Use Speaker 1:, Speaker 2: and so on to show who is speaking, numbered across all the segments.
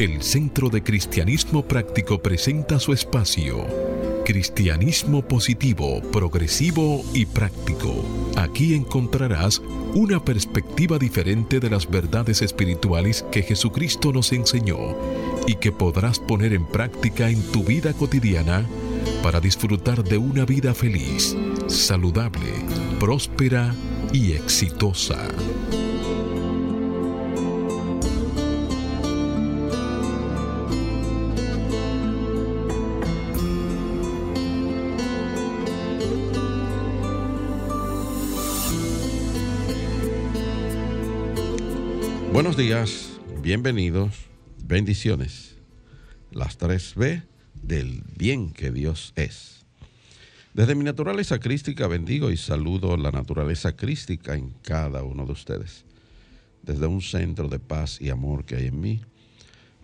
Speaker 1: El Centro de Cristianismo Práctico presenta su espacio. Cristianismo positivo, progresivo y práctico. Aquí encontrarás una perspectiva diferente de las verdades espirituales que Jesucristo nos enseñó y que podrás poner en práctica en tu vida cotidiana para disfrutar de una vida feliz, saludable, próspera y exitosa.
Speaker 2: Buenos días, bienvenidos, bendiciones. Las tres B del bien que Dios es. Desde mi naturaleza crística bendigo y saludo la naturaleza crística en cada uno de ustedes. Desde un centro de paz y amor que hay en mí,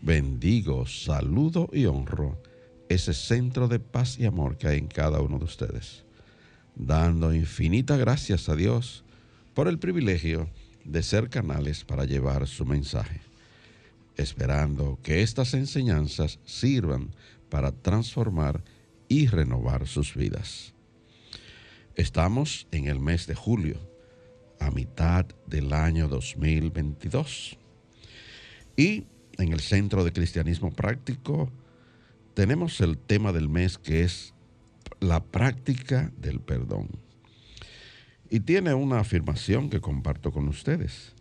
Speaker 2: bendigo, saludo y honro ese centro de paz y amor que hay en cada uno de ustedes, dando infinitas gracias a Dios por el privilegio de ser canales para llevar su mensaje, esperando que estas enseñanzas sirvan para transformar y renovar sus vidas. Estamos en el mes de julio, a mitad del año 2022. Y en el Centro de Cristianismo Práctico tenemos el tema del mes que es la práctica del perdón. Y tiene una afirmación que comparto con ustedes.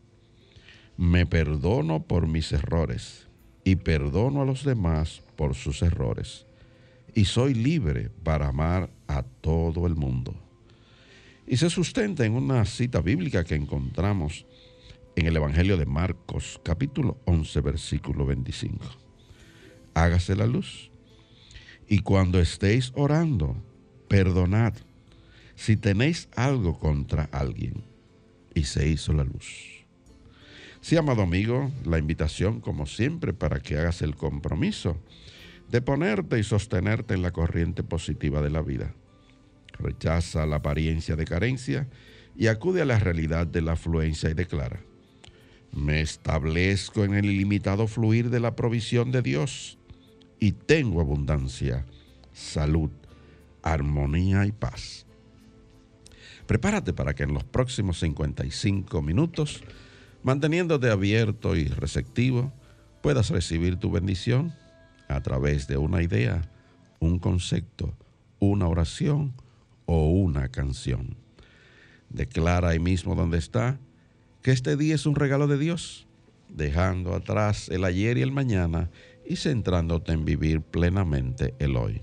Speaker 2: Me perdono por mis errores y perdono a los demás por sus errores. Y soy libre para amar a todo el mundo. Y se sustenta en una cita bíblica que encontramos en el Evangelio de Marcos, capítulo 11, versículo 25. Hágase la luz. Y cuando estéis orando, perdonad si tenéis algo contra alguien. Y se hizo la luz. Sí, amado amigo, la invitación, como siempre, para que hagas el compromiso de ponerte y sostenerte en la corriente positiva de la vida. Rechaza la apariencia de carencia y acude a la realidad de la afluencia y declara, me establezco en el ilimitado fluir de la provisión de Dios y tengo abundancia, salud, armonía y paz. Prepárate para que en los próximos 55 minutos, manteniéndote abierto y receptivo, puedas recibir tu bendición a través de una idea, un concepto, una oración o una canción. Declara ahí mismo donde está que este día es un regalo de Dios, dejando atrás el ayer y el mañana y centrándote en vivir plenamente el hoy.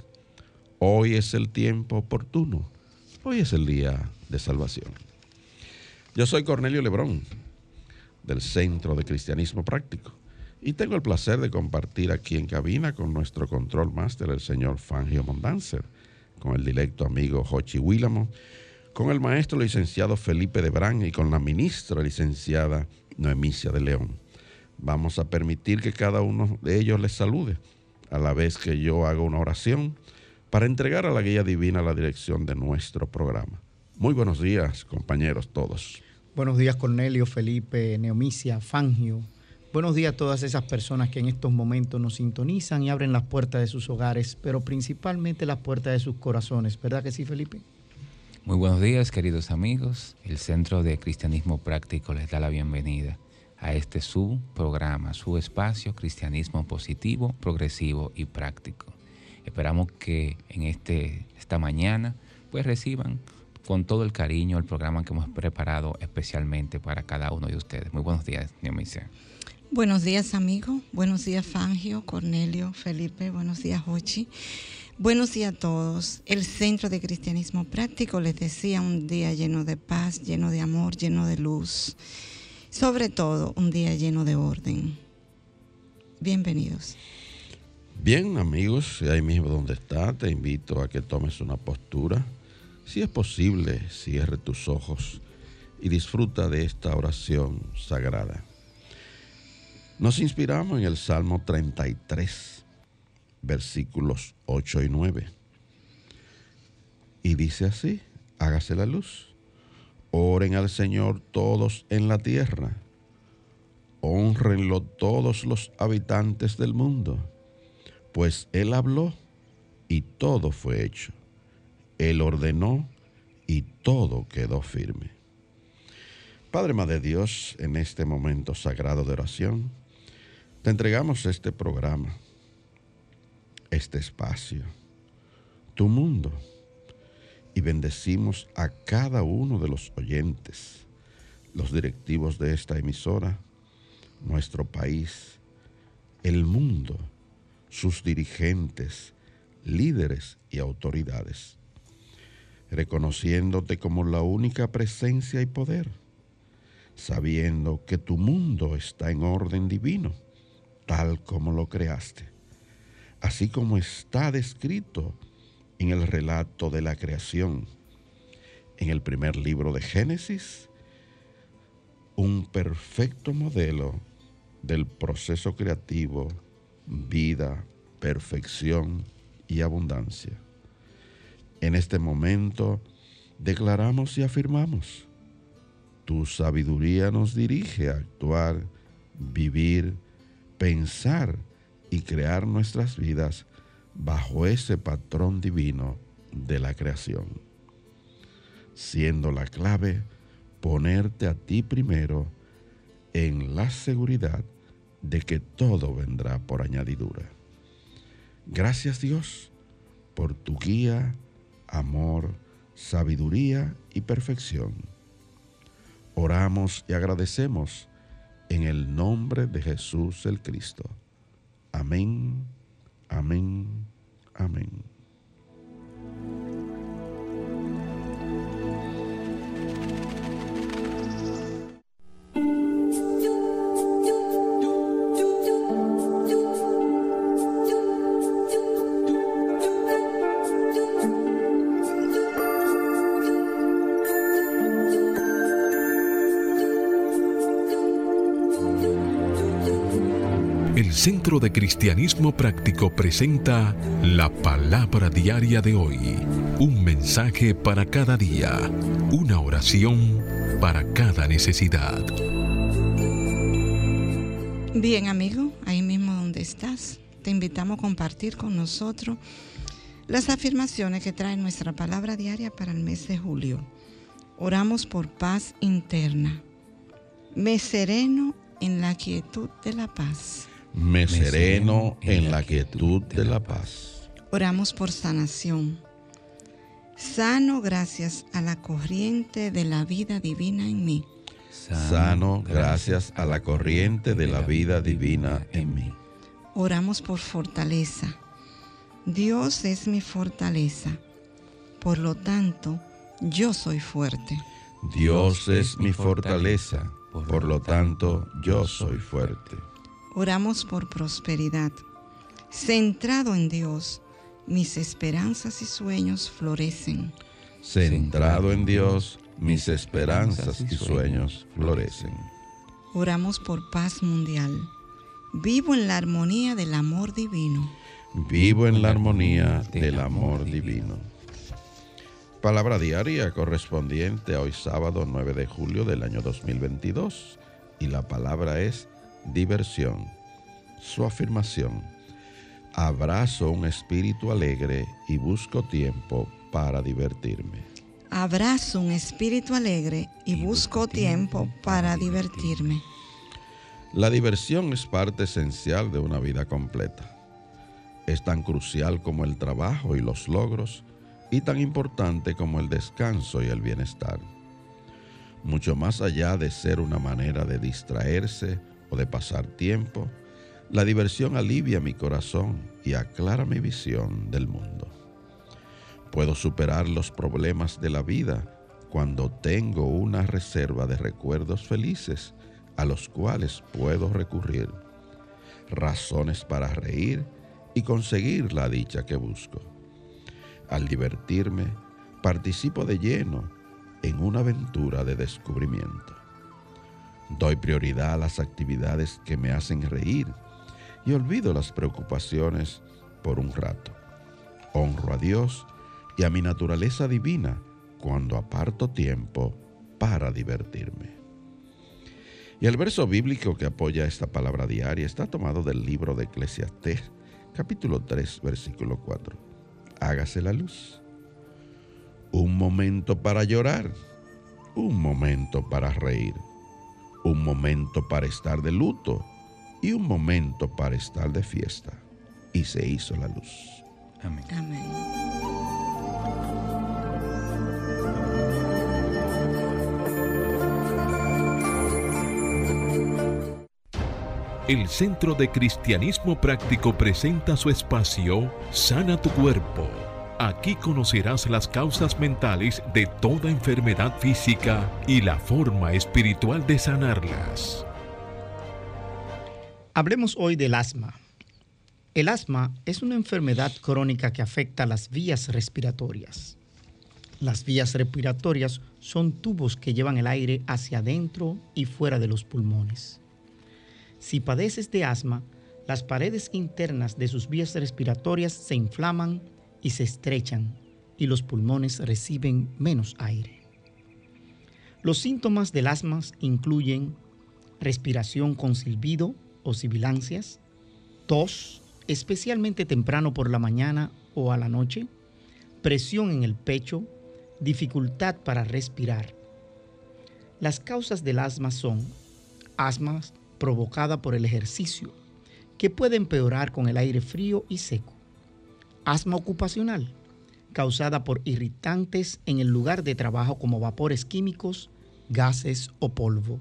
Speaker 2: Hoy es el tiempo oportuno, hoy es el día de salvación. Yo soy Cornelio Lebrón, del Centro de Cristianismo Práctico, y tengo el placer de compartir aquí en cabina con nuestro control máster, el señor Fangio Mondanzer, con el directo amigo Jochi Willamo, con el maestro licenciado Felipe de Brán y con la ministra licenciada Noemicia de León. Vamos a permitir que cada uno de ellos les salude, a la vez que yo hago una oración para entregar a la guía divina la dirección de nuestro programa. Muy buenos días, compañeros todos.
Speaker 3: Buenos días, Cornelio, Felipe, Neomicia, Fangio. Buenos días a todas esas personas que en estos momentos nos sintonizan y abren las puertas de sus hogares, pero principalmente las puertas de sus corazones. ¿Verdad que sí, Felipe?
Speaker 4: Muy buenos días, queridos amigos. El Centro de Cristianismo Práctico les da la bienvenida a este su programa, su espacio Cristianismo Positivo, Progresivo y Práctico. Esperamos que en este, esta mañana pues reciban con todo el cariño el programa que hemos preparado especialmente para cada uno de ustedes. Muy buenos días, Diomesia.
Speaker 5: Buenos días, amigo. Buenos días, Fangio, Cornelio, Felipe. Buenos días, Ochi. Buenos días a todos. El Centro de Cristianismo Práctico les decía un día lleno de paz, lleno de amor, lleno de luz. Sobre todo, un día lleno de orden. Bienvenidos.
Speaker 2: Bien, amigos, ahí mismo donde está, te invito a que tomes una postura si es posible, cierre tus ojos y disfruta de esta oración sagrada. Nos inspiramos en el Salmo 33, versículos 8 y 9. Y dice así, hágase la luz. Oren al Señor todos en la tierra. honrenlo todos los habitantes del mundo, pues Él habló y todo fue hecho. Él ordenó y todo quedó firme. Padre Madre Dios, en este momento sagrado de oración, te entregamos este programa, este espacio, tu mundo, y bendecimos a cada uno de los oyentes, los directivos de esta emisora, nuestro país, el mundo, sus dirigentes, líderes y autoridades, reconociéndote como la única presencia y poder, sabiendo que tu mundo está en orden divino, tal como lo creaste, así como está descrito en el relato de la creación, en el primer libro de Génesis, un perfecto modelo del proceso creativo, vida, perfección y abundancia. En este momento declaramos y afirmamos, tu sabiduría nos dirige a actuar, vivir, pensar y crear nuestras vidas bajo ese patrón divino de la creación, siendo la clave ponerte a ti primero en la seguridad de que todo vendrá por añadidura. Gracias Dios por tu guía, amor, sabiduría y perfección. Oramos y agradecemos en el nombre de Jesús el Cristo. Amén, amén, amén.
Speaker 1: El Centro de Cristianismo Práctico presenta la palabra diaria de hoy. Un mensaje para cada día. Una oración para cada necesidad.
Speaker 5: Bien, amigo, ahí mismo donde estás, te invitamos a compartir con nosotros las afirmaciones que trae nuestra palabra diaria para el mes de julio. Oramos por paz interna. Me sereno en la quietud de la paz.
Speaker 2: Me sereno en la quietud de la paz.
Speaker 5: Oramos por sanación. Sano gracias a la corriente de la vida divina en mí.
Speaker 2: Sano gracias a la corriente de la vida divina en mí.
Speaker 5: Oramos por fortaleza. Dios es mi fortaleza. Por lo tanto, yo soy fuerte.
Speaker 2: Dios es mi fortaleza. Por lo tanto, yo soy fuerte.
Speaker 5: Oramos por prosperidad. Centrado en Dios, mis esperanzas y sueños florecen.
Speaker 2: Centrado en Dios, mis esperanzas y sueños florecen.
Speaker 5: Oramos por paz mundial. Vivo en la armonía del amor divino.
Speaker 2: Vivo en la armonía del amor divino. Palabra diaria correspondiente a hoy sábado 9 de julio del año 2022 y la palabra es diversión. Su afirmación. Abrazo un espíritu alegre y busco tiempo para divertirme.
Speaker 5: Abrazo un espíritu alegre y, busco tiempo para divertirme.
Speaker 2: La diversión es parte esencial de una vida completa. Es tan crucial como el trabajo y los logros y tan importante como el descanso y el bienestar. Mucho más allá de ser una manera de distraerse de pasar tiempo, la diversión alivia mi corazón y aclara mi visión del mundo. Puedo superar los problemas de la vida cuando tengo una reserva de recuerdos felices a los cuales puedo recurrir, razones para reír y conseguir la dicha que busco. Al divertirme, participo de lleno en una aventura de descubrimiento. Doy prioridad a las actividades que me hacen reír y olvido las preocupaciones por un rato. Honro a Dios y a mi naturaleza divina cuando aparto tiempo para divertirme. Y el verso bíblico que apoya esta palabra diaria está tomado del libro de Eclesiastés, capítulo 3, versículo 4. Hágase la luz. Un momento para llorar, un momento para reír, un momento para estar de luto y un momento para estar de fiesta. Y se hizo la luz.
Speaker 4: Amén.
Speaker 5: Amén.
Speaker 1: El Centro de Cristianismo Práctico presenta su espacio Sana tu Cuerpo. Aquí conocerás las causas mentales de toda enfermedad física y la forma espiritual de sanarlas.
Speaker 3: Hablemos hoy del asma. El asma es una enfermedad crónica que afecta las vías respiratorias. Las vías respiratorias son tubos que llevan el aire hacia adentro y fuera de los pulmones. Si padeces de asma, las paredes internas de sus vías respiratorias se inflaman y se estrechan y los pulmones reciben menos aire. Los síntomas del asma incluyen respiración con silbido o sibilancias, tos, especialmente temprano por la mañana o a la noche, presión en el pecho, dificultad para respirar. Las causas del asma son asma provocada por el ejercicio, que puede empeorar con el aire frío y seco. Asma ocupacional, causada por irritantes en el lugar de trabajo como vapores químicos, gases o polvo.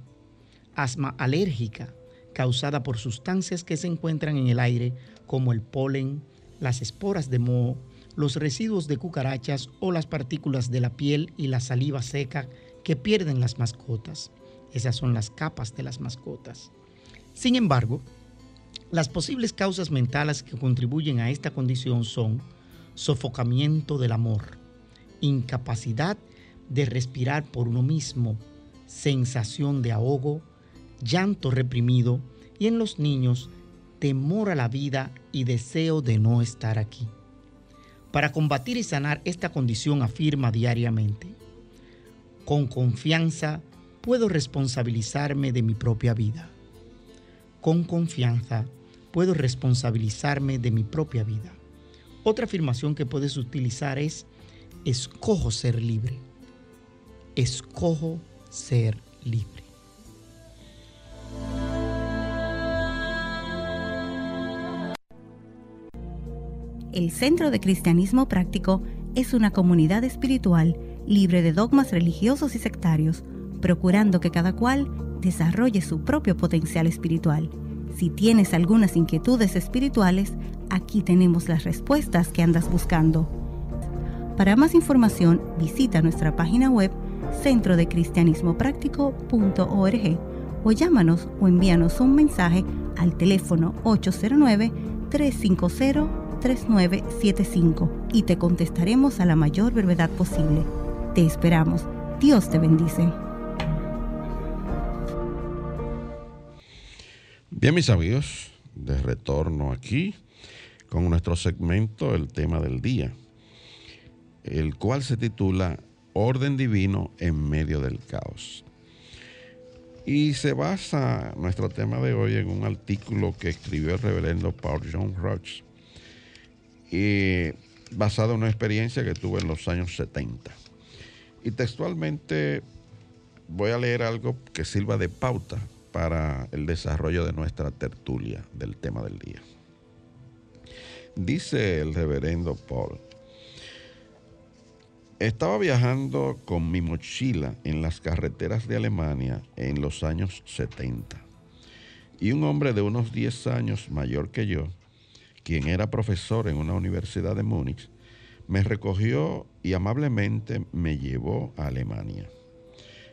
Speaker 3: Asma alérgica, causada por sustancias que se encuentran en el aire como el polen, las esporas de moho, los residuos de cucarachas o las partículas de la piel y la saliva seca que pierden las mascotas. Esas son las capas de las mascotas. Sin embargo, las posibles causas mentales que contribuyen a esta condición son sofocamiento del amor, incapacidad de respirar por uno mismo, sensación de ahogo, llanto reprimido y en los niños temor a la vida y deseo de no estar aquí. Para combatir y sanar esta condición afirma diariamente, con confianza puedo responsabilizarme de mi propia vida. Con confianza puedo responsabilizarme de mi propia vida. Otra afirmación que puedes utilizar es, escojo ser libre. Escojo ser libre.
Speaker 6: El Centro de Cristianismo Práctico es una comunidad espiritual libre de dogmas religiosos y sectarios, procurando que cada cual desarrolle su propio potencial espiritual. Si tienes algunas inquietudes espirituales, aquí tenemos las respuestas que andas buscando. Para más información, visita nuestra página web centrodecristianismopráctico.org o llámanos o envíanos un mensaje al teléfono 809-350-3975 y te contestaremos a la mayor brevedad posible. Te esperamos. Dios te bendice.
Speaker 2: Bien, mis amigos, de retorno aquí con nuestro segmento El tema del día, el cual se titula Orden Divino en medio del caos. Y se basa nuestro tema de hoy en un artículo que escribió el reverendo Paul John Roach, y basado en una experiencia que tuve en los años 70. Y textualmente voy a leer algo que sirva de pauta para el desarrollo de nuestra tertulia del tema del día. Dice el reverendo Paul, estaba viajando con mi mochila en las carreteras de Alemania en los años 70 y un hombre de unos 10 años mayor que yo, quien era profesor en una universidad de Múnich, me recogió y amablemente me llevó a Alemania.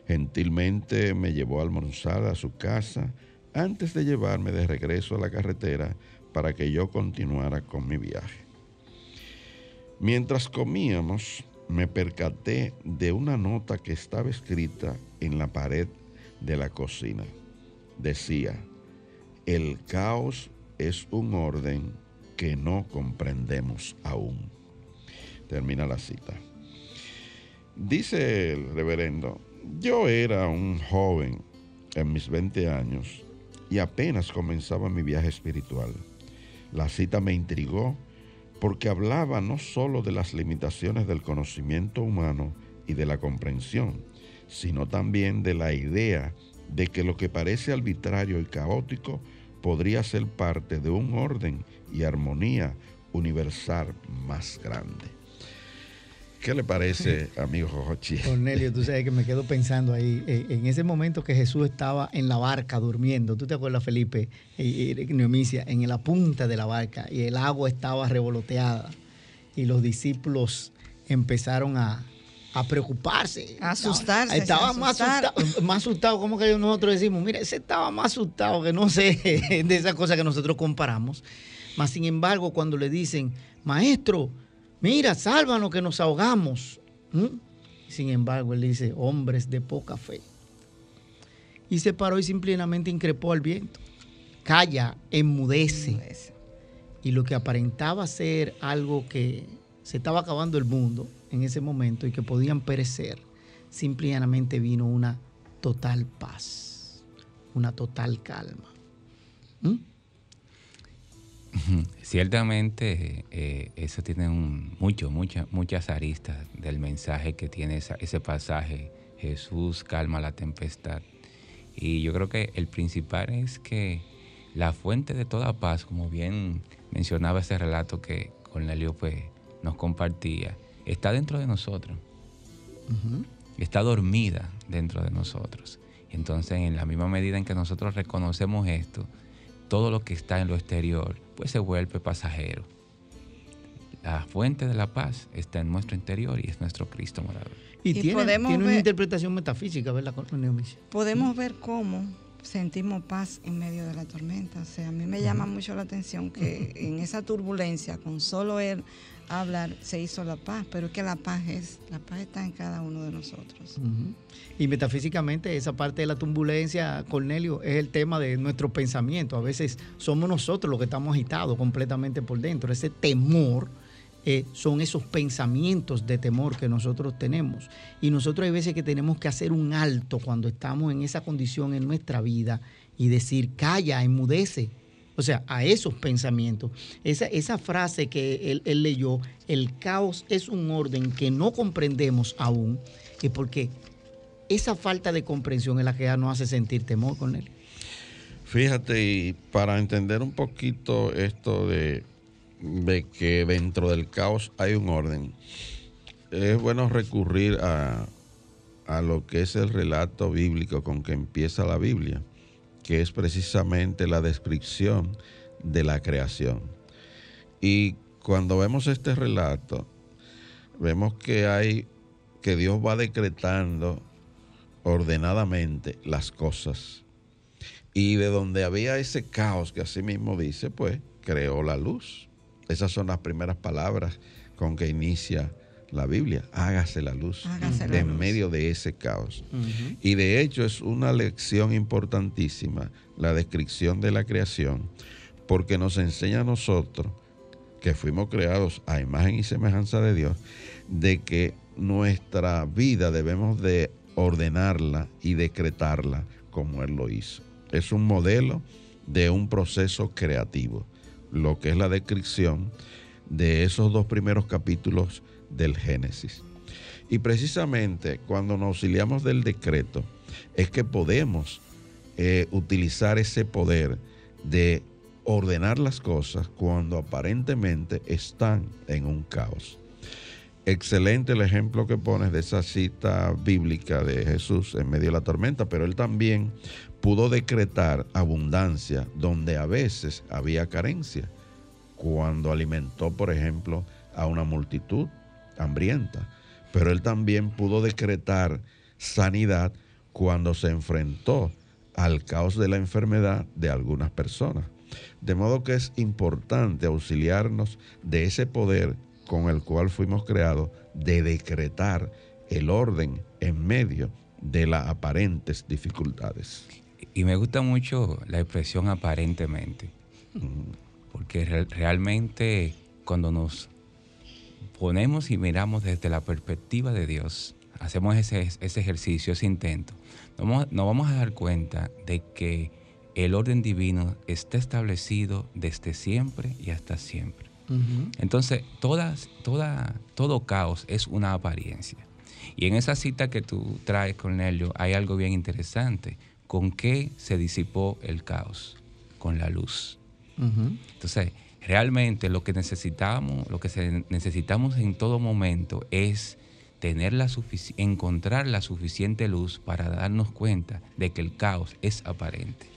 Speaker 2: Gentilmente me llevó a almorzar a su casa antes de llevarme de regreso a la carretera para que yo continuara con mi viaje. Mientras comíamos, me percaté de una nota que estaba escrita en la pared de la cocina. Decía, el caos es un orden que no comprendemos aún. Termina la cita. Dice el reverendo, yo era un joven en mis 20 años y apenas comenzaba mi viaje espiritual. La cita me intrigó porque hablaba no sólo de las limitaciones del conocimiento humano y de la comprensión, sino también de la idea de que lo que parece arbitrario y caótico podría ser parte de un orden y armonía universal más grande. ¿Qué le parece, amigo Jochi?
Speaker 3: Cornelio, tú sabes que me quedo pensando ahí, eh, en ese momento que Jesús estaba en la barca durmiendo, ¿tú te acuerdas, Felipe? Y, Neomicia, en la punta de la barca y el agua estaba revoloteada y los discípulos empezaron a, preocuparse.
Speaker 5: A asustarse.
Speaker 3: Estaban más asustados, más asustados, como que nosotros decimos, mira, ese estaba más asustado que no sé, de esas cosas que nosotros comparamos. Mas, sin embargo, cuando le dicen, maestro, mira, sálvanos que nos ahogamos. Sin embargo, él dice, hombres de poca fe. Y se paró y simplemente increpó al viento. Calla, enmudece. Y lo que aparentaba ser algo que se estaba acabando el mundo en ese momento y que podían perecer, simplemente vino una total paz, una total calma.
Speaker 4: Ciertamente eh, eso tiene mucho, muchas, muchas aristas del mensaje que tiene ese pasaje. Jesús calma la tempestad. Y yo creo que el principal es que la fuente de toda paz, como bien mencionaba ese relato que Cornelio pues, nos compartía, está dentro de nosotros. Está dormida dentro de nosotros. Entonces, en la misma medida en que nosotros reconocemos esto, todo lo que está en lo exterior, pues se vuelve pasajero. La fuente de la paz está en nuestro interior y es nuestro Cristo morador.
Speaker 3: Y, tiene, una interpretación metafísica, ¿verdad?
Speaker 5: Podemos ver cómo sentimos paz en medio de la tormenta. O sea, a mí me llama mucho la atención que en esa turbulencia, con solo él hablar, se hizo la paz, pero es que la paz es, la paz está en cada uno de nosotros.
Speaker 3: Y metafísicamente esa parte de la turbulencia, Cornelio, es el tema de nuestro pensamiento. A veces somos nosotros los que estamos agitados completamente por dentro. Ese temor eh, son esos pensamientos de temor que nosotros tenemos. Y nosotros hay veces que tenemos que hacer un alto cuando estamos en esa condición en nuestra vida y decir, calla, enmudece o sea, a esos pensamientos. Esa, esa frase que él, leyó, el caos es un orden que no comprendemos aún, es porque esa falta de comprensión es la que ya nos hace sentir temor con él.
Speaker 2: Fíjate, y para entender un poquito esto de, de que dentro del caos hay un orden, es bueno recurrir a, a lo que es el relato bíblico con que empieza la Biblia que es precisamente la descripción de la creación. Y cuando vemos este relato, vemos que hay que Dios va decretando ordenadamente las cosas. Y de donde había ese caos que así mismo dice, pues creó la luz. Esas son las primeras palabras con que inicia la Biblia, hágase la luz en medio de ese caos. Y de hecho es una lección importantísima la descripción de la creación, porque nos enseña a nosotros, que fuimos creados a imagen y semejanza de Dios, de que nuestra vida debemos de ordenarla y decretarla como Él lo hizo. Es un modelo de un proceso creativo, lo que es la descripción de esos dos primeros capítulos del Génesis. Y precisamente cuando nos auxiliamos del decreto, es que podemos eh, utilizar ese poder de ordenar las cosas cuando aparentemente están en un caos. Excelente el ejemplo que pones de esa cita bíblica de Jesús en medio de la tormenta, pero él también pudo decretar abundancia donde a veces había carencia, cuando alimentó, por ejemplo, a una multitud hambrienta. Pero él también pudo decretar sanidad cuando se enfrentó al caos de la enfermedad de algunas personas. De modo que es importante auxiliarnos de ese poder con el cual fuimos creados de decretar el orden en medio de las aparentes dificultades.
Speaker 4: Y me gusta mucho la expresión aparentemente, porque realmente cuando nos ponemos y miramos desde la perspectiva de Dios, hacemos ese, ejercicio, ese intento, nos vamos, a dar cuenta de que el orden divino está establecido desde siempre y hasta siempre. Entonces, todas, toda, todo caos es una apariencia. Y en esa cita que tú traes, Cornelio, hay algo bien interesante. ¿Con qué se disipó el caos? Con la luz. Entonces, realmente lo que necesitamos, lo que necesitamos en todo momento es tener la encontrar la suficiente luz para darnos cuenta de que el caos es aparente.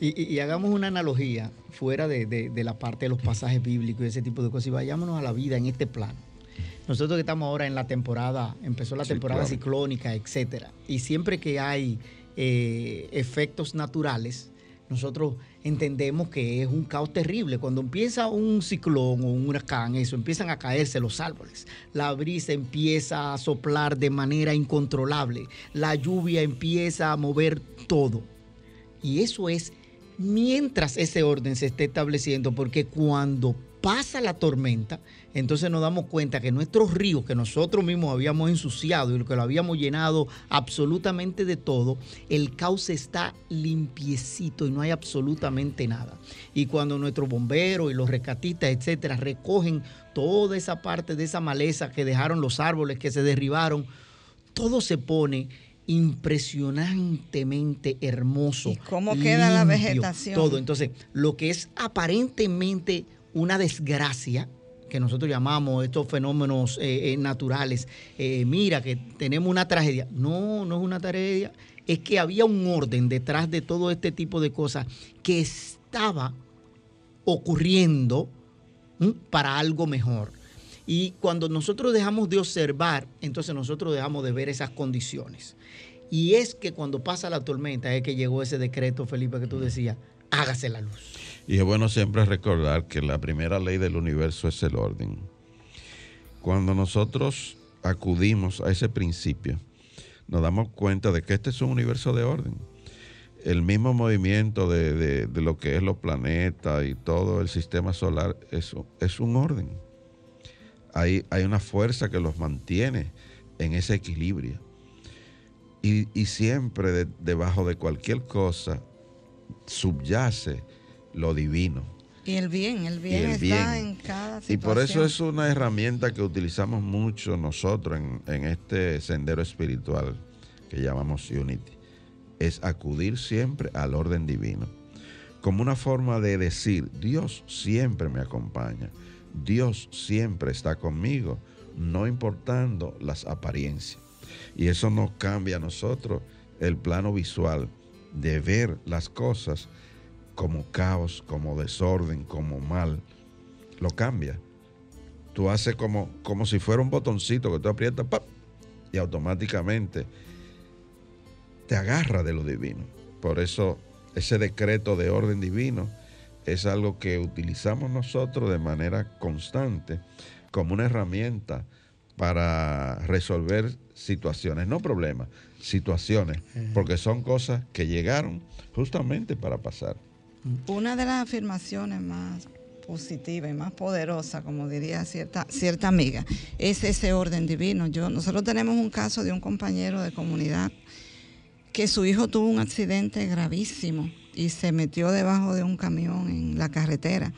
Speaker 3: Y, hagamos una analogía fuera de, la parte de los pasajes bíblicos y ese tipo de cosas y vayámonos a la vida en este plano. Nosotros que estamos ahora en la temporada, empezó la temporada ciclónica, etcétera, y siempre que hay eh, efectos naturales, nosotros entendemos que es un caos terrible. Cuando empieza un ciclón o un huracán, eso, empiezan a caerse los árboles. La brisa empieza a soplar de manera incontrolable. La lluvia empieza a mover todo. Y eso es mientras ese orden se esté estableciendo, porque cuando pasa la tormenta, entonces nos damos cuenta que nuestros ríos que nosotros mismos habíamos ensuciado y que lo habíamos llenado absolutamente de todo, el cauce está limpiecito y no hay absolutamente nada. Y cuando nuestros bomberos y los rescatistas, etcétera, recogen toda esa parte de esa maleza que dejaron los árboles que se derribaron, todo se pone impresionantemente hermoso. ¿Y
Speaker 5: cómo queda la vegetación?
Speaker 3: Todo. Entonces, lo que es aparentemente una desgracia, que nosotros llamamos estos fenómenos eh, eh, naturales, eh, mira que tenemos una tragedia. No, no es una tragedia, es que había un orden detrás de todo este tipo de cosas que estaba ocurriendo para algo mejor. Y cuando nosotros dejamos de observar, entonces nosotros dejamos de ver esas condiciones. Y es que cuando pasa la tormenta es que llegó ese decreto, Felipe, que tú decías, hágase la luz.
Speaker 2: Y es bueno siempre recordar que la primera ley del universo es el orden. Cuando nosotros acudimos a ese principio, nos damos cuenta de que este es un universo de orden. El mismo movimiento de, lo que es los planetas y todo el sistema solar es, es un orden. Hay, hay, una fuerza que los mantiene en ese equilibrio. Y, siempre debajo de cualquier cosa subyace lo divino.
Speaker 5: Y el bien, el bien está en cada situación.
Speaker 2: Y por eso es una herramienta que utilizamos mucho nosotros en, este sendero espiritual que llamamos Unity. Es acudir siempre al orden divino. Como una forma de decir, Dios siempre me acompaña. Dios siempre está conmigo, no importando las apariencias. Y eso nos cambia a nosotros el plano visual de ver las cosas como caos, como desorden, como mal, lo cambia. Tú haces como, como si fuera un botoncito que tú aprietas y automáticamente te agarra de lo divino. Por eso ese decreto de orden divino es algo que utilizamos nosotros de manera constante como una herramienta para resolver situaciones, no problemas, situaciones, porque son cosas que llegaron justamente para pasar.
Speaker 5: Una de las afirmaciones más positivas y más poderosas, como diría cierta, cierta amiga, es ese orden divino. Yo, nosotros tenemos un caso de un compañero de comunidad que su hijo tuvo un accidente gravísimo y se metió debajo de un camión en la carretera.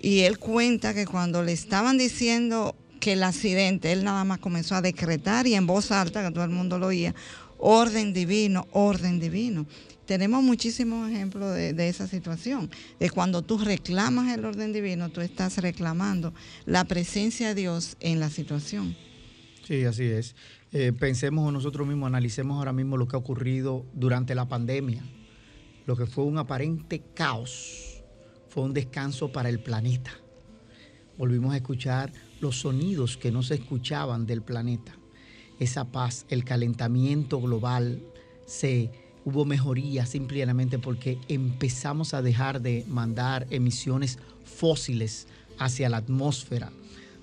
Speaker 5: Y él cuenta que cuando le estaban diciendo que el accidente, él nada más comenzó a decretar y en voz alta, que todo el mundo lo oía, orden divino, orden divino tenemos muchísimos ejemplos de, esa situación, de cuando tú reclamas el orden divino, tú estás reclamando la presencia de Dios en la situación.
Speaker 3: Sí, así es. Eh, pensemos nosotros mismos, analicemos ahora mismo lo que ha ocurrido durante la pandemia. Lo que fue un aparente caos fue un descanso para el planeta. Volvimos a escuchar los sonidos que no se escuchaban del planeta. Esa paz, el calentamiento global se hubo mejoría simplemente porque empezamos a dejar de mandar emisiones fósiles hacia la atmósfera.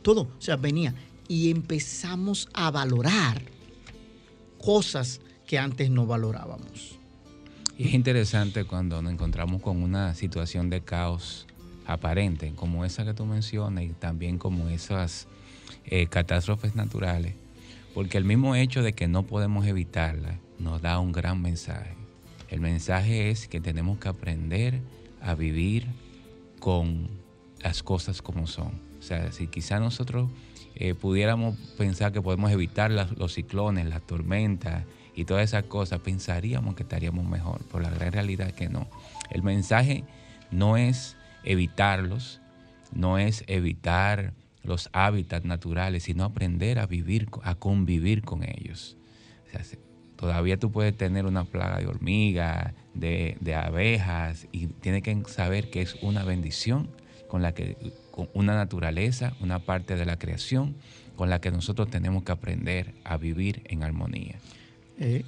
Speaker 3: Todo, o sea, venía y empezamos a valorar cosas que antes no valorábamos.
Speaker 4: Es interesante cuando nos encontramos con una situación de caos aparente, como esa que tú mencionas, y también como esas eh, catástrofes naturales, Porque el mismo hecho de que no podemos evitarla nos da un gran mensaje. El mensaje es que tenemos que aprender a vivir con las cosas como son. O sea, si quizá nosotros eh, pudiéramos pensar que podemos evitar los ciclones, las tormentas y todas esas cosas, pensaríamos que estaríamos mejor, pero la gran realidad es que no. El mensaje no es evitarlos, no es evitar los hábitats naturales, sino aprender a vivir, a convivir con ellos. todavía tú puedes tener una plaga de hormigas, de, de abejas, y tienes que saber que es una bendición con la que una naturaleza, una parte de la creación con la que nosotros tenemos que aprender a vivir en armonía.
Speaker 7: Eh,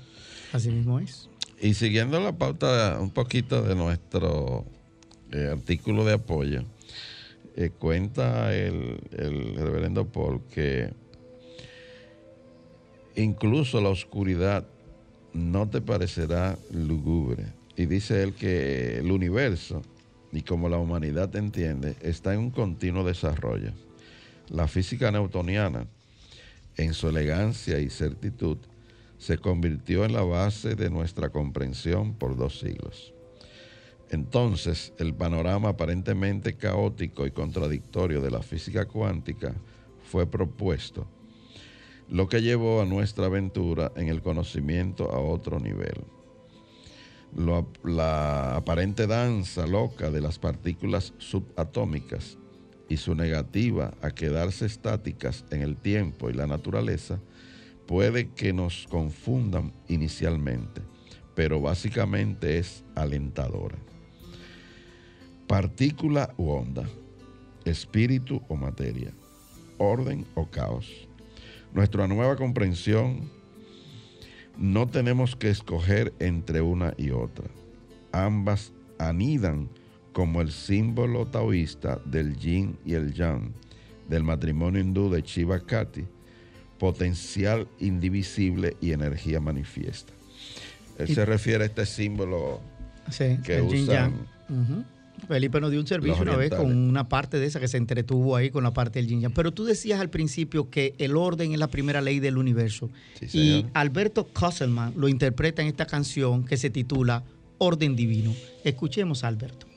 Speaker 7: así mismo es.
Speaker 2: Y siguiendo la pauta un poquito de nuestro eh, artículo de apoyo, eh, cuenta el, reverendo Paul que incluso la oscuridad no te parecerá lúgubre. Y dice él que el universo y como la humanidad entiende, está en un continuo desarrollo. La física newtoniana, en su elegancia y certitud, se convirtió en la base de nuestra comprensión por dos siglos. Entonces, el panorama aparentemente caótico y contradictorio de la física cuántica fue propuesto, lo que llevó a nuestra aventura en el conocimiento a otro nivel la aparente danza loca de las partículas subatómicas y su negativa a quedarse estáticas en el tiempo y la naturaleza puede que nos confundan inicialmente, pero básicamente es alentadora. Partícula u onda, espíritu o materia, orden o caos. Nuestra nueva comprensión no tenemos que escoger entre una y otra. Ambas anidan como el símbolo taoísta del yin y el yang, del matrimonio hindú de Shiva Kati, potencial indivisible y energía manifiesta. Él se refiere a este símbolo que usan.
Speaker 7: Felipe nos dio un servicio una vez con una parte de esa que se entretuvo ahí con la parte del yin Pero tú decías al principio que el orden es la primera ley del universo. y Alberto Kosselman lo interpreta en esta canción que se titula Orden Divino. Escuchemos a Alberto.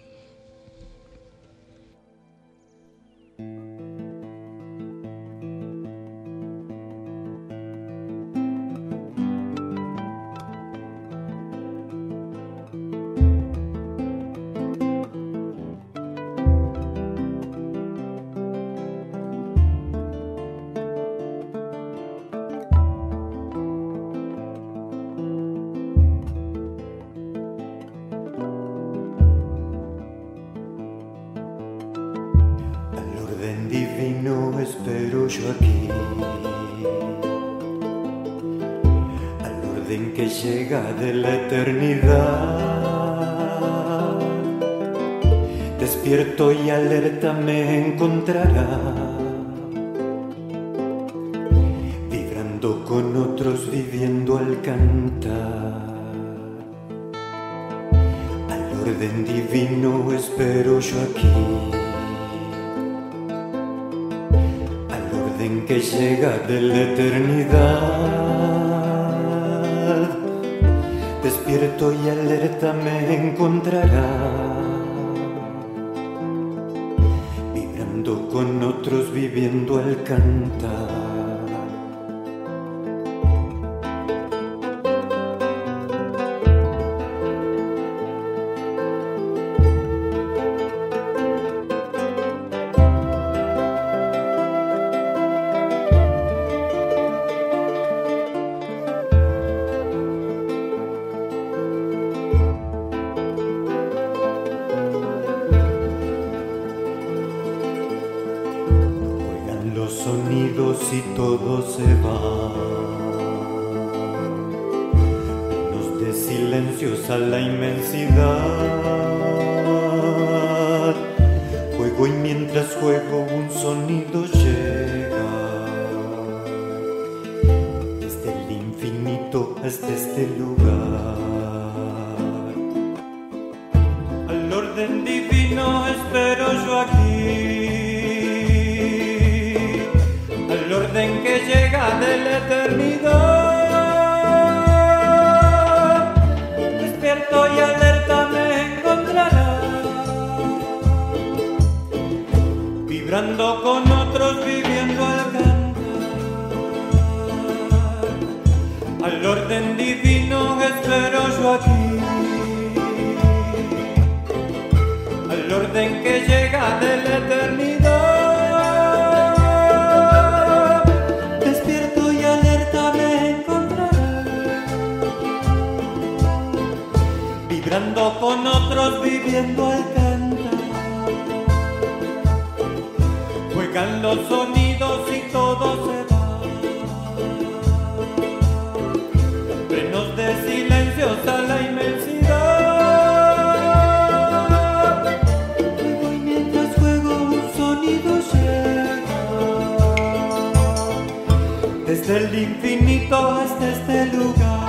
Speaker 7: Desde el infinito hasta este lugar.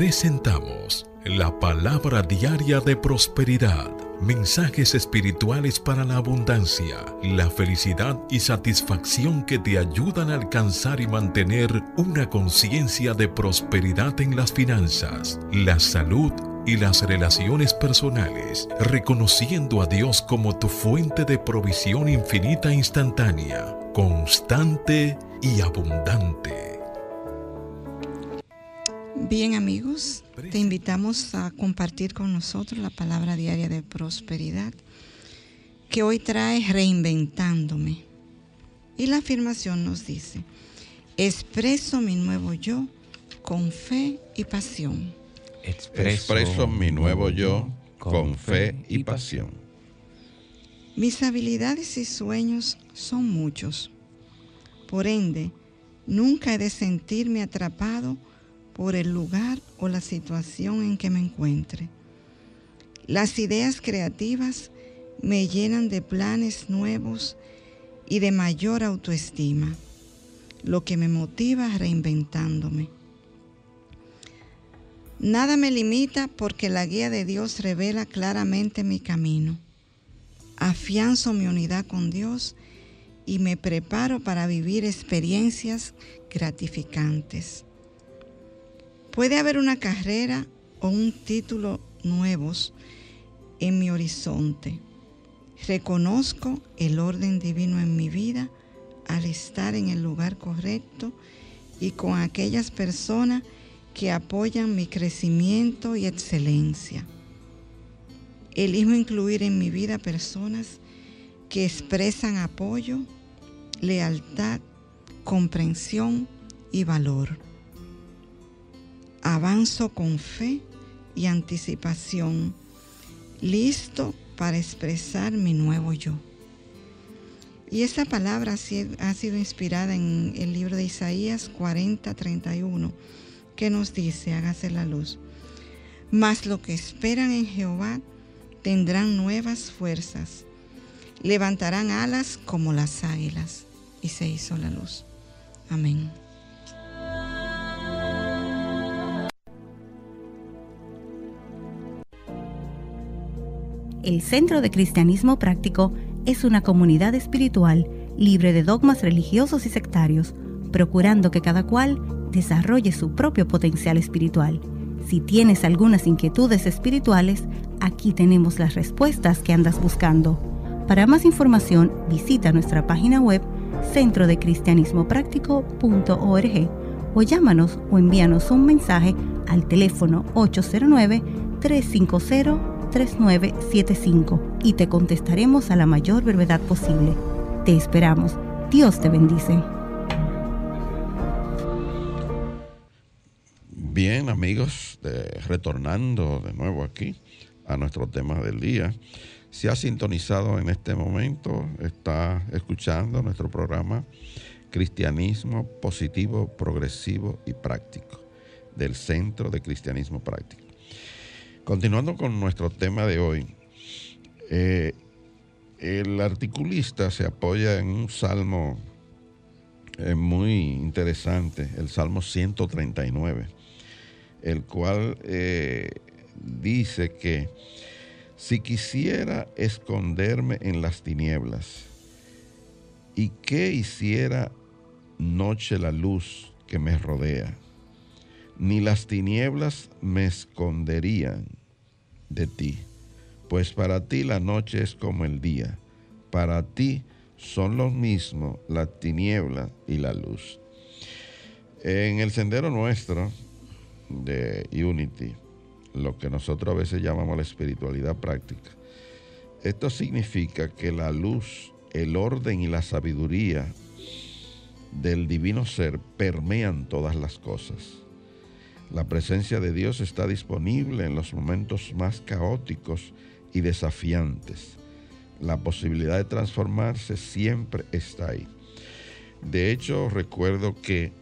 Speaker 1: Presentamos la palabra diaria de prosperidad, mensajes espirituales para la abundancia, la felicidad y satisfacción que te ayudan a alcanzar y mantener una conciencia de prosperidad en las finanzas, la salud y las relaciones personales, reconociendo a Dios como tu fuente de provisión infinita instantánea, constante y abundante.
Speaker 5: Bien amigos, te invitamos a compartir con nosotros la palabra diaria de prosperidad que hoy trae reinventándome. Y la afirmación nos dice, expreso mi nuevo yo con fe y pasión.
Speaker 2: Expreso mi nuevo yo con fe y pasión.
Speaker 5: Mis habilidades y sueños son muchos. Por ende, nunca he de sentirme atrapado por el lugar o la situación en que me encuentre. Las ideas creativas me llenan de planes nuevos y de mayor autoestima, lo que me motiva reinventándome. Nada me limita porque la guía de Dios revela claramente mi camino. Afianzo mi unidad con Dios y me preparo para vivir experiencias gratificantes. Puede haber una carrera o un título nuevos en mi horizonte. Reconozco el orden divino en mi vida al estar en el lugar correcto y con aquellas personas que apoyan mi crecimiento y excelencia. Elijo incluir en mi vida personas que expresan apoyo, lealtad, comprensión y valor. Avanzo con fe y anticipación, listo para expresar mi nuevo yo. Y esta palabra ha sido inspirada en el libro de Isaías 40, 31, que nos dice, hágase la luz. Mas lo que esperan en Jehová tendrán nuevas fuerzas, levantarán alas como las águilas. Y se hizo la luz. Amén.
Speaker 6: El Centro de Cristianismo Práctico es una comunidad espiritual libre de dogmas religiosos y sectarios, procurando que cada cual desarrolle su propio potencial espiritual. Si tienes algunas inquietudes espirituales, aquí tenemos las respuestas que andas buscando. Para más información, visita nuestra página web centrodecristianismopráctico.org o llámanos o envíanos un mensaje al teléfono 809-350-3975 y te contestaremos a la mayor brevedad posible. Te esperamos. Dios te bendice.
Speaker 2: Bien, amigos, retornando de nuevo aquí a nuestro tema del día. Si ha sintonizado en este momento, está escuchando nuestro programa Cristianismo Positivo, Progresivo y Práctico del Centro de Cristianismo Práctico. Continuando con nuestro tema de hoy, eh, el articulista se apoya en un salmo eh, muy interesante, el Salmo 139 el cual eh, dice que si quisiera esconderme en las tinieblas, ¿y qué hiciera noche la luz que me rodea? Ni las tinieblas me esconderían de ti, pues para ti la noche es como el día, para ti son lo mismo la tiniebla y la luz. En el sendero nuestro, de Unity, lo que nosotros a veces llamamos la espiritualidad práctica. Esto significa que la luz, el orden y la sabiduría del divino ser permean todas las cosas. La presencia de Dios está disponible en los momentos más caóticos y desafiantes. La posibilidad de transformarse siempre está ahí. De hecho, recuerdo que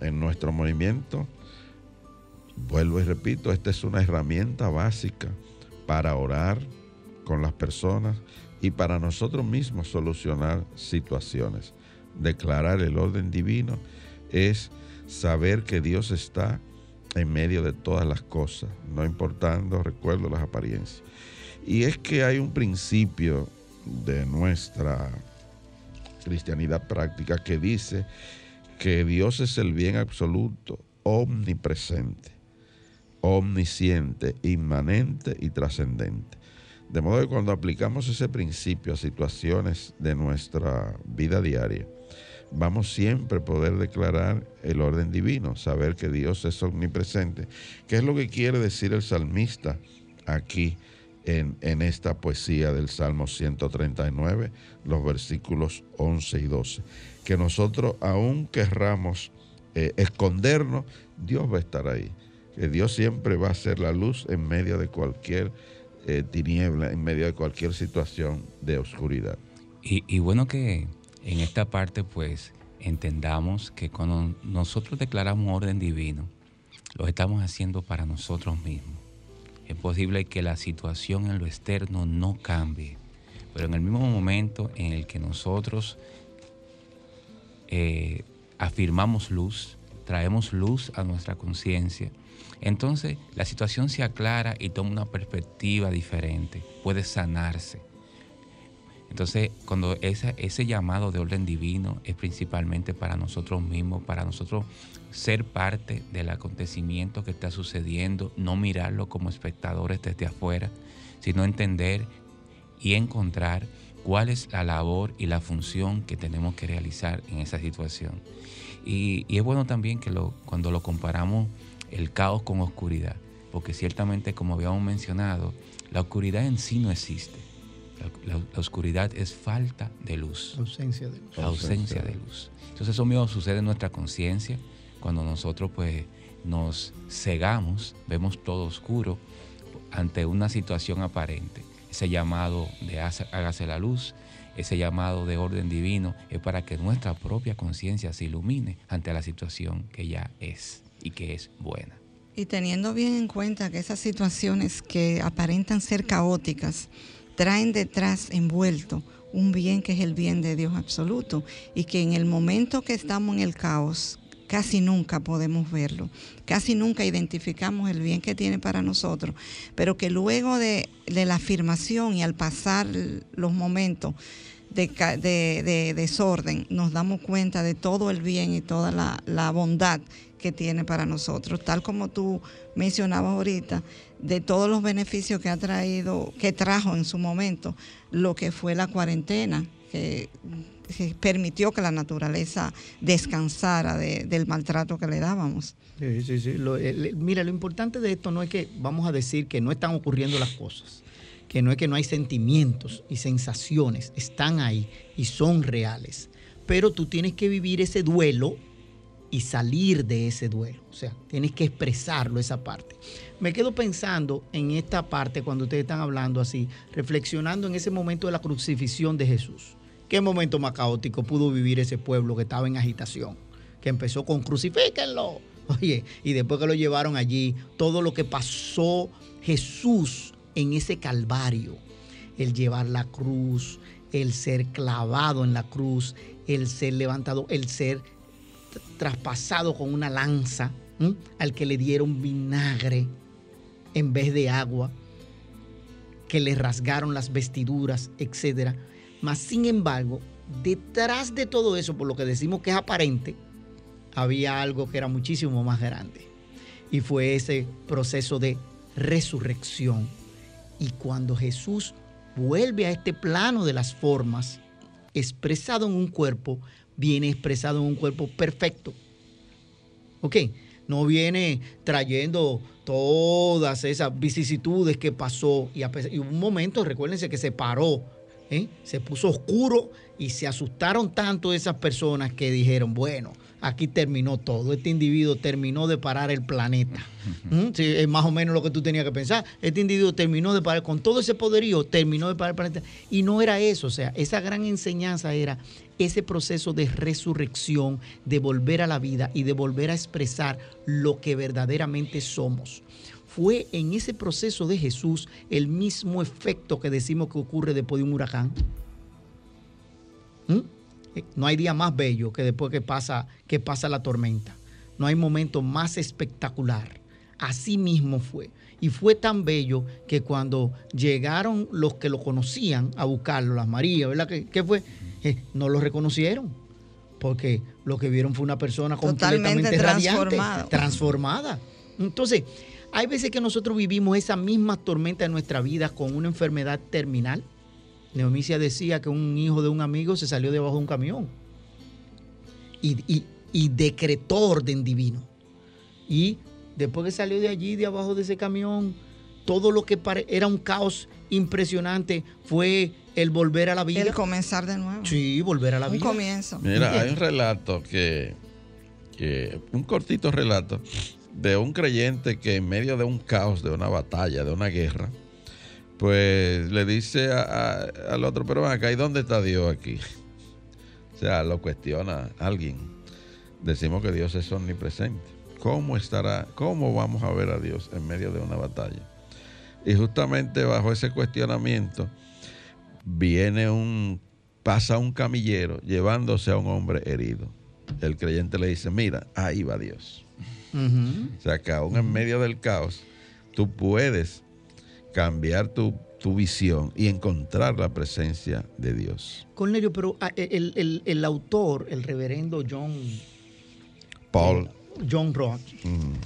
Speaker 2: en nuestro movimiento Vuelvo y repito, esta es una herramienta básica para orar con las personas y para nosotros mismos solucionar situaciones. Declarar el orden divino es saber que Dios está en medio de todas las cosas, no importando, recuerdo, las apariencias. Y es que hay un principio de nuestra cristianidad práctica que dice que Dios es el bien absoluto, omnipresente omnisciente, inmanente y trascendente. De modo que cuando aplicamos ese principio a situaciones de nuestra vida diaria, vamos siempre a poder declarar el orden divino, saber que Dios es omnipresente. ¿Qué es lo que quiere decir el salmista aquí en, esta poesía del Salmo 139, los versículos 11 y 12? Que nosotros, aun querramos eh, escondernos, Dios va a estar ahí que Dios siempre va a ser la luz en medio de cualquier eh, tiniebla, en medio de cualquier situación de oscuridad.
Speaker 4: Y, bueno que en esta parte pues entendamos que cuando nosotros declaramos orden divino, lo estamos haciendo para nosotros mismos. Es posible que la situación en lo externo no cambie, pero en el mismo momento en el que nosotros eh, afirmamos luz, traemos luz a nuestra conciencia, entonces la situación se aclara y toma una perspectiva diferente, puede sanarse. Entonces, cuando ese llamado de orden divino es principalmente para nosotros mismos, para nosotros ser parte del acontecimiento que está sucediendo, no mirarlo como espectadores desde afuera, sino entender y encontrar cuál es la labor y la función que tenemos que realizar en esa situación. Y, es bueno también que cuando lo comparamos el caos con oscuridad, porque ciertamente, como habíamos mencionado, la oscuridad en sí no existe. La, oscuridad es falta de luz.
Speaker 3: Ausencia de luz.
Speaker 4: La ausencia de luz. Entonces eso mismo sucede en nuestra conciencia cuando nosotros pues nos cegamos, vemos todo oscuro ante una situación aparente. Ese llamado de hágase la luz, ese llamado de orden divino es para que nuestra propia conciencia se ilumine ante la situación que ya es y que es buena.
Speaker 5: Y teniendo bien en cuenta que esas situaciones que aparentan ser caóticas traen detrás envuelto un bien que es el bien de Dios absoluto y que en el momento que estamos en el caos casi nunca podemos verlo, casi nunca identificamos el bien que tiene para nosotros, pero que luego de, la afirmación y al pasar los momentos de, desorden nos damos cuenta de todo el bien y toda la, la bondad que tiene para nosotros, tal como tú mencionabas ahorita, de todos los beneficios que ha traído, que trajo en su momento lo que fue la cuarentena, que, permitió que la naturaleza descansara del maltrato que le dábamos.
Speaker 3: Sí, sí, sí. mira, lo importante de esto no es que vamos a decir que no están ocurriendo las cosas, que no es que no hay sentimientos y sensaciones, están ahí y son reales, pero tú tienes que vivir ese duelo y salir de ese duelo. O sea, tienes que expresarlo, esa parte. Me quedo pensando en esta parte cuando ustedes están hablando así, reflexionando en ese momento de la crucifixión de Jesús. ¿Qué momento más caótico pudo vivir ese pueblo que estaba en agitación? Que empezó con crucifíquenlo. Oye, y después que lo llevaron allí, todo lo que pasó Jesús en ese calvario, el llevar la cruz, el ser clavado en la cruz, el ser levantado, el ser traspasado con una lanza, al que le dieron vinagre en vez de agua, que le rasgaron las vestiduras, etc. Mas, sin embargo, detrás de todo eso, por lo que decimos que es aparente, había algo que era muchísimo más grande. Y fue ese proceso de resurrección. Y cuando Jesús vuelve a este plano de las formas, expresado en un cuerpo, viene expresado en un cuerpo perfecto. ¿Ok? No viene trayendo todas esas vicisitudes que pasó y, hubo un momento, recuérdense que se paró, ¿eh? se puso oscuro y se asustaron tanto esas personas que dijeron, bueno, aquí terminó todo. Este individuo terminó de parar el planeta. ¿Mm? es más o menos lo que tú tenías que pensar. Este individuo terminó de parar, con todo ese poderío, terminó de parar el planeta. Y no era eso, o sea, esa gran enseñanza era ese proceso de resurrección, de volver a la vida y de volver a expresar lo que verdaderamente somos. Fue en ese proceso de Jesús el mismo efecto que decimos que ocurre después de un huracán. ¿Mm? Eh, no hay día más bello que después que pasa, que pasa la tormenta. No hay momento más espectacular. Así mismo fue. Y fue tan bello que cuando llegaron los que lo conocían a buscarlo, las Marías, ¿verdad? ¿Qué, fue? No lo reconocieron. Porque lo que vieron fue una persona completamente radiante, transformada. Entonces, hay veces que nosotros vivimos esa misma tormenta en nuestra vida con una enfermedad terminal Neomicia decía que un hijo de un amigo se salió debajo de un camión y, decretó orden divino. Y después que salió de allí, de abajo de ese camión, todo lo que era un caos impresionante fue el volver a la vida.
Speaker 5: El comenzar de nuevo.
Speaker 3: Sí, volver a la vida.
Speaker 5: Un comienzo.
Speaker 2: Mira, hay un relato que, que, un cortito relato de un creyente que en medio de un caos, de una batalla, de una guerra, pues le dice al otro, pero acá, ¿y dónde está Dios aquí? O sea, lo cuestiona alguien. Decimos que Dios es omnipresente. ¿Cómo estará, cómo vamos a ver a Dios en medio de una batalla? Y justamente bajo ese cuestionamiento viene un, pasa un camillero llevándose a un hombre herido. El creyente le dice, mira, ahí va Dios. O sea que aún en medio del caos, tú puedes cambiar tu, visión y encontrar la presencia de Dios.
Speaker 3: Cornelio, pero ah, el, autor, el reverendo John
Speaker 2: Paul
Speaker 3: John Rock,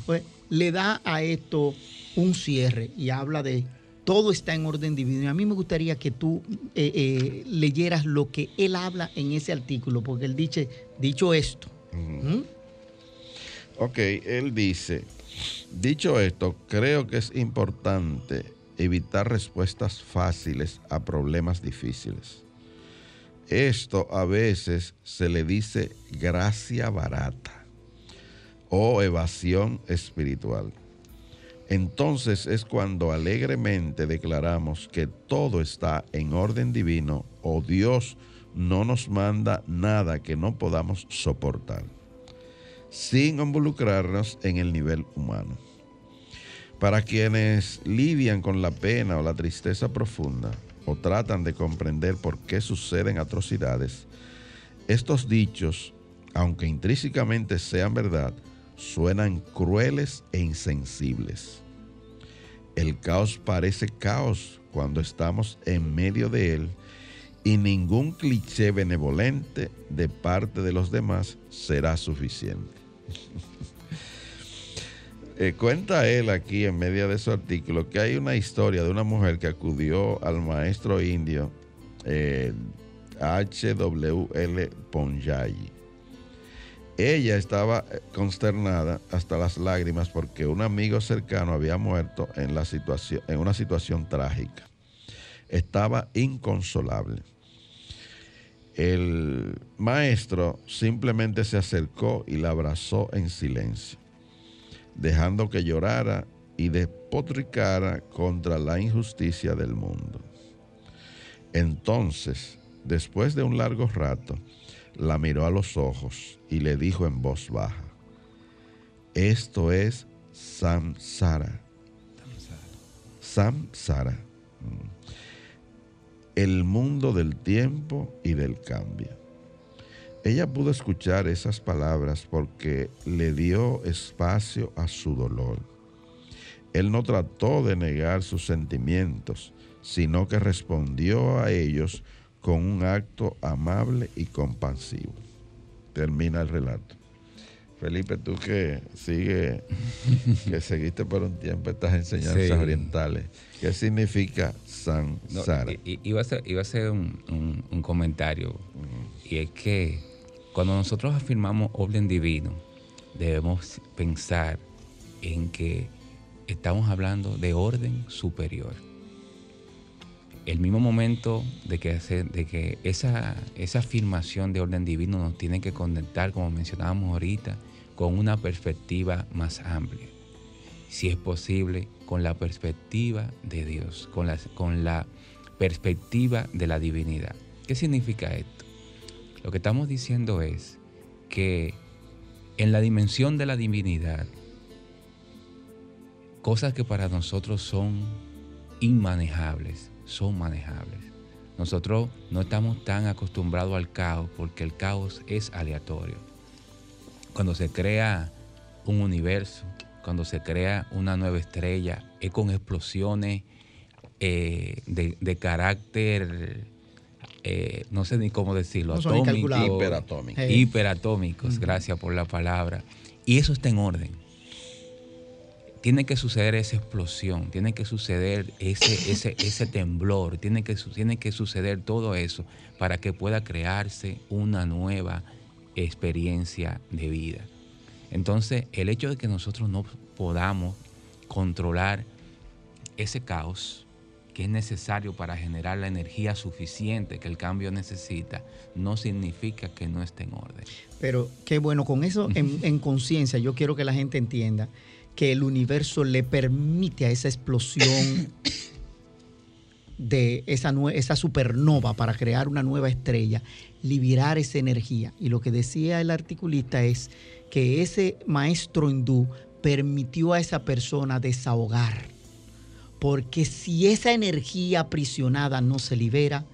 Speaker 3: pues, le da a esto un cierre y habla de todo está en orden divino. Y a mí me gustaría que tú eh, eh, leyeras lo que él habla en ese artículo, porque él dice, dicho esto. ¿Mm?
Speaker 2: Ok, él dice, dicho esto, creo que es importante evitar respuestas fáciles a problemas difíciles. Esto a veces se le dice gracia barata o evasión espiritual. Entonces es cuando alegremente declaramos que todo está en orden divino o Dios no nos manda nada que no podamos soportar, sin involucrarnos en el nivel humano. Para quienes lidian con la pena o la tristeza profunda o tratan de comprender por qué suceden atrocidades, estos dichos, aunque intrínsecamente sean verdad, suenan crueles e insensibles. El caos parece caos cuando estamos en medio de él y ningún cliché benevolente de parte de los demás será suficiente. Eh, cuenta él aquí en medio de su artículo que hay una historia de una mujer que acudió al maestro indio eh, H.W.L. Ponyayi. Ella estaba eh, consternada hasta las lágrimas porque un amigo cercano había muerto en, una situación trágica. Estaba inconsolable. El maestro simplemente se acercó y la abrazó en silencio dejando que llorara y despotricara contra la injusticia del mundo. Entonces, después de un largo rato, la miró a los ojos y le dijo en voz baja, esto es samsara. Samsara. Mm. El mundo del tiempo y del cambio. Ella pudo escuchar esas palabras porque le dio espacio a su dolor. Él no trató de negar sus sentimientos, sino que respondió a ellos con un acto amable y compasivo. Termina el relato. Felipe, tú que sigue, que seguiste por un tiempo estas enseñanzas orientales, ¿qué significa San Sara?
Speaker 4: iba, a ser, un, comentario, y es que cuando nosotros afirmamos orden divino, debemos pensar en que estamos hablando de orden superior. El mismo momento de que, esa afirmación de orden divino nos tiene que conectar, como mencionábamos ahorita, con una perspectiva más amplia. Si es posible, con la perspectiva de Dios, con la, con la perspectiva de la divinidad. ¿Qué significa esto? Lo que estamos diciendo es que en la dimensión de la divinidad, cosas que para nosotros son inmanejables, son manejables. Nosotros no estamos tan acostumbrados al caos porque el caos es aleatorio. Cuando se crea un universo, cuando se crea una nueva estrella, es con explosiones eh, de, de carácter eh, no sé ni cómo decirlo,
Speaker 2: atómicos, hiperatómicos.
Speaker 4: Hiperatómicos, gracias por la palabra. Y eso está en orden. Tiene que suceder esa explosión, tiene que suceder ese, ese, temblor, tiene que, tiene que suceder todo eso para que pueda crearse una nueva experiencia de vida. Entonces, el hecho de que nosotros no podamos controlar ese caos, que es necesario para generar la energía suficiente que el cambio necesita, no significa que no esté en orden.
Speaker 3: Pero qué bueno, con eso en, conciencia yo quiero que la gente entienda que el universo le permite a esa explosión de esa, esa supernova para crear una nueva estrella, liberar esa energía. Y lo que decía el articulista es que ese maestro hindú permitió a esa persona desahogar porque si esa energía aprisionada no se libera,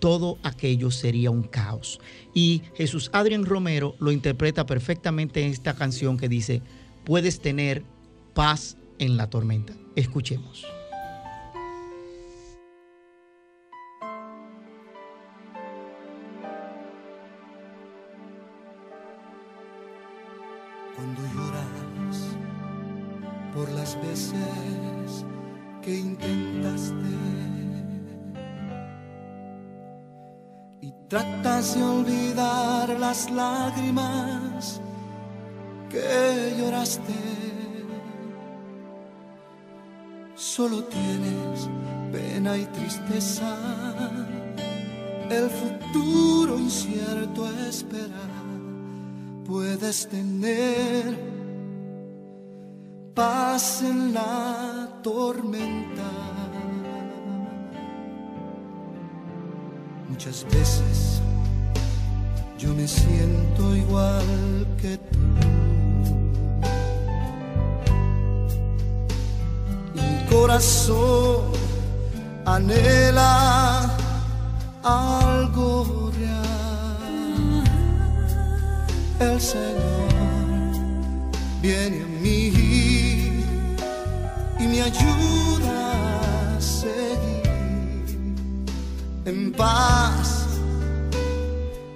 Speaker 3: todo aquello sería un caos. Y Jesús Adrián Romero lo interpreta perfectamente en esta canción que dice, puedes tener paz en la tormenta. Escuchemos.
Speaker 8: Cuando lloras por las veces que intentaste y tratas de olvidar las lágrimas que lloraste. Solo tienes pena y tristeza, el futuro incierto espera. Puedes tener paz en la tormenta. Muchas veces yo me siento igual que tú. Corazón anhela algo real. El Señor viene a mí y me ayuda a seguir en paz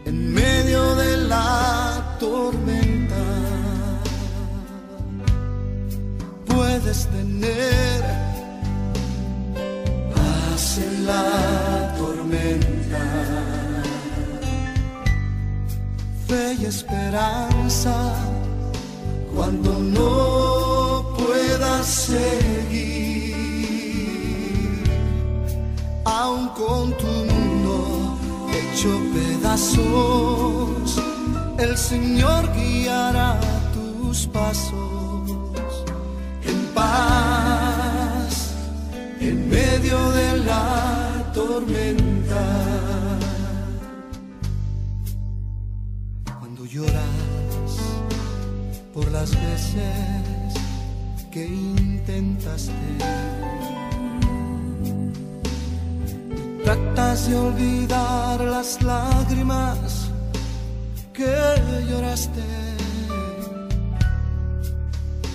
Speaker 8: en medio de la tormenta. Puedes tener la tormenta, fe y esperanza cuando no puedas seguir, aun con tu mundo hecho pedazos, el Señor guiará tus pasos en paz, en medio de la tormenta. Cuando lloras por las veces que intentaste. Tratas de olvidar las lágrimas que lloraste.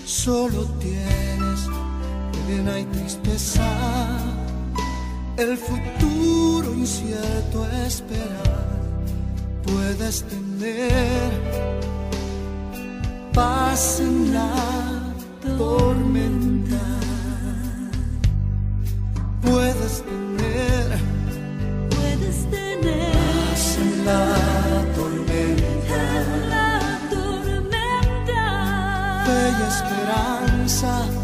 Speaker 8: Solo tienes pena y tristeza, el futuro incierto esperar. Puedes tener paz en la tormenta. Puedes tener,
Speaker 9: Puedes tener
Speaker 8: paz en la tormenta.
Speaker 9: la tormenta,
Speaker 8: y esperanza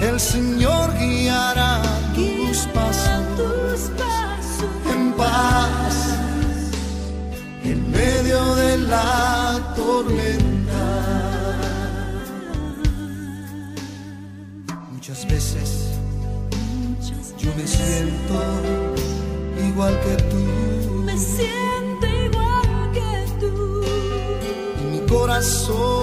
Speaker 8: el Señor guiará tus pasos
Speaker 9: tus pasos
Speaker 8: en paz en medio de la tormenta. Muchas veces yo me siento igual que tú
Speaker 9: me siento igual que tú.
Speaker 8: y mi corazón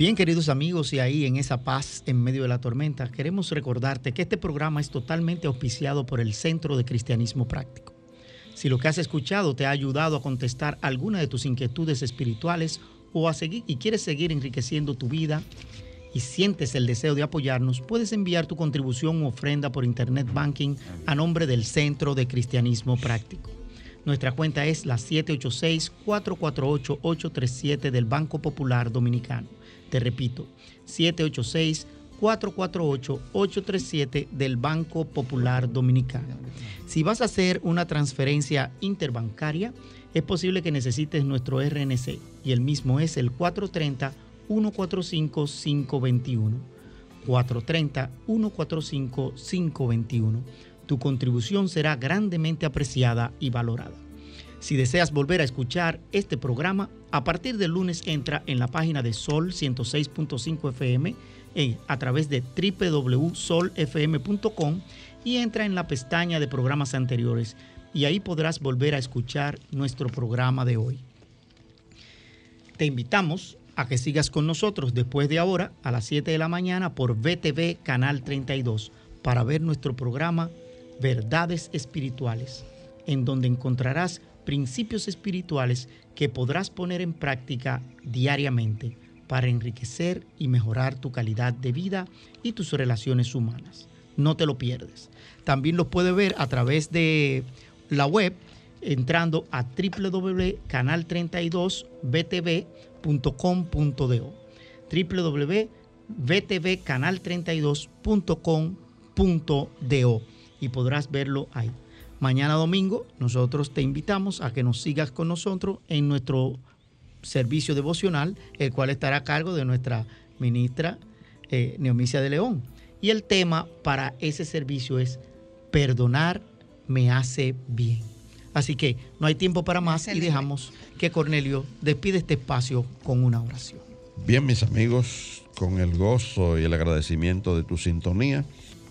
Speaker 3: Bien, queridos amigos, y ahí en esa paz en medio de la tormenta, queremos recordarte que este programa es totalmente auspiciado por el Centro de Cristianismo Práctico. Si lo que has escuchado te ha ayudado a contestar alguna de tus inquietudes espirituales o a seguir y quieres seguir enriqueciendo tu vida y sientes el deseo de apoyarnos, puedes enviar tu contribución u ofrenda por Internet Banking a nombre del Centro de Cristianismo Práctico. Nuestra cuenta es la 786-448-837 del Banco Popular Dominicano. Te repito, 448-837 del Banco Popular Dominicano. Si vas a hacer una transferencia interbancaria, es posible que necesites nuestro RNC y el mismo es el 430-145-521. 430-145-521. Tu contribución será grandemente apreciada y valorada. Si deseas volver a escuchar este programa, a partir del lunes entra en la página de Sol 106.5 FM en- a través de www.solfm.com y entra en la pestaña de programas anteriores y ahí podrás volver a escuchar nuestro programa de hoy. Te invitamos a que sigas con nosotros después de ahora a las 7 de la mañana por VTV Canal 32 para ver nuestro programa Verdades Espirituales, en donde encontrarás principios espirituales que podrás poner en práctica diariamente para enriquecer y mejorar tu calidad de vida y tus relaciones humanas. No te lo pierdes. También lo puedes ver a través de la web entrando a www.canal32btv.com.do www.vtvcanal32.com.do y podrás verlo ahí. Mañana domingo nosotros te invitamos a que nos sigas con nosotros en nuestro servicio devocional, el cual estará a cargo de nuestra ministra eh, Neomicia de León. Y el tema para ese servicio es perdonar me hace bien. Así que no hay tiempo para más y dejamos que Cornelio despide este espacio con una oración.
Speaker 2: Bien, mis amigos, con el gozo y el agradecimiento de tu sintonía,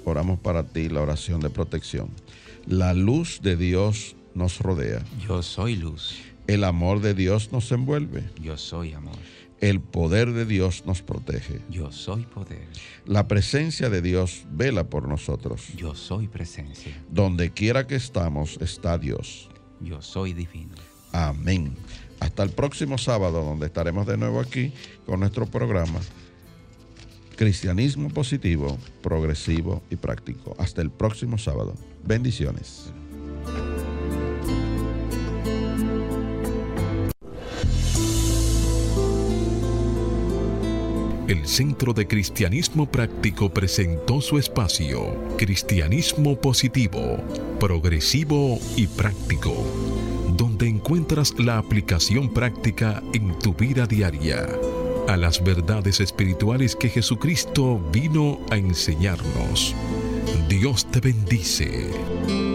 Speaker 2: oramos para ti la oración de protección. La luz de Dios nos rodea.
Speaker 4: Yo soy luz.
Speaker 2: El amor de Dios nos envuelve.
Speaker 4: Yo soy amor.
Speaker 2: El poder de Dios nos protege.
Speaker 4: Yo soy poder.
Speaker 2: La presencia de Dios vela por nosotros.
Speaker 4: Yo soy presencia.
Speaker 2: Donde quiera que estamos está Dios.
Speaker 4: Yo soy divino.
Speaker 2: Amén. Hasta el próximo sábado, donde estaremos de nuevo aquí con nuestro programa Cristianismo Positivo, Progresivo y Práctico. Hasta el próximo sábado. Bendiciones.
Speaker 1: El Centro de Cristianismo Práctico presentó su espacio, Cristianismo Positivo, Progresivo y Práctico, donde encuentras la aplicación práctica en tu vida diaria a las verdades espirituales que Jesucristo vino a enseñarnos. Dios te bendice.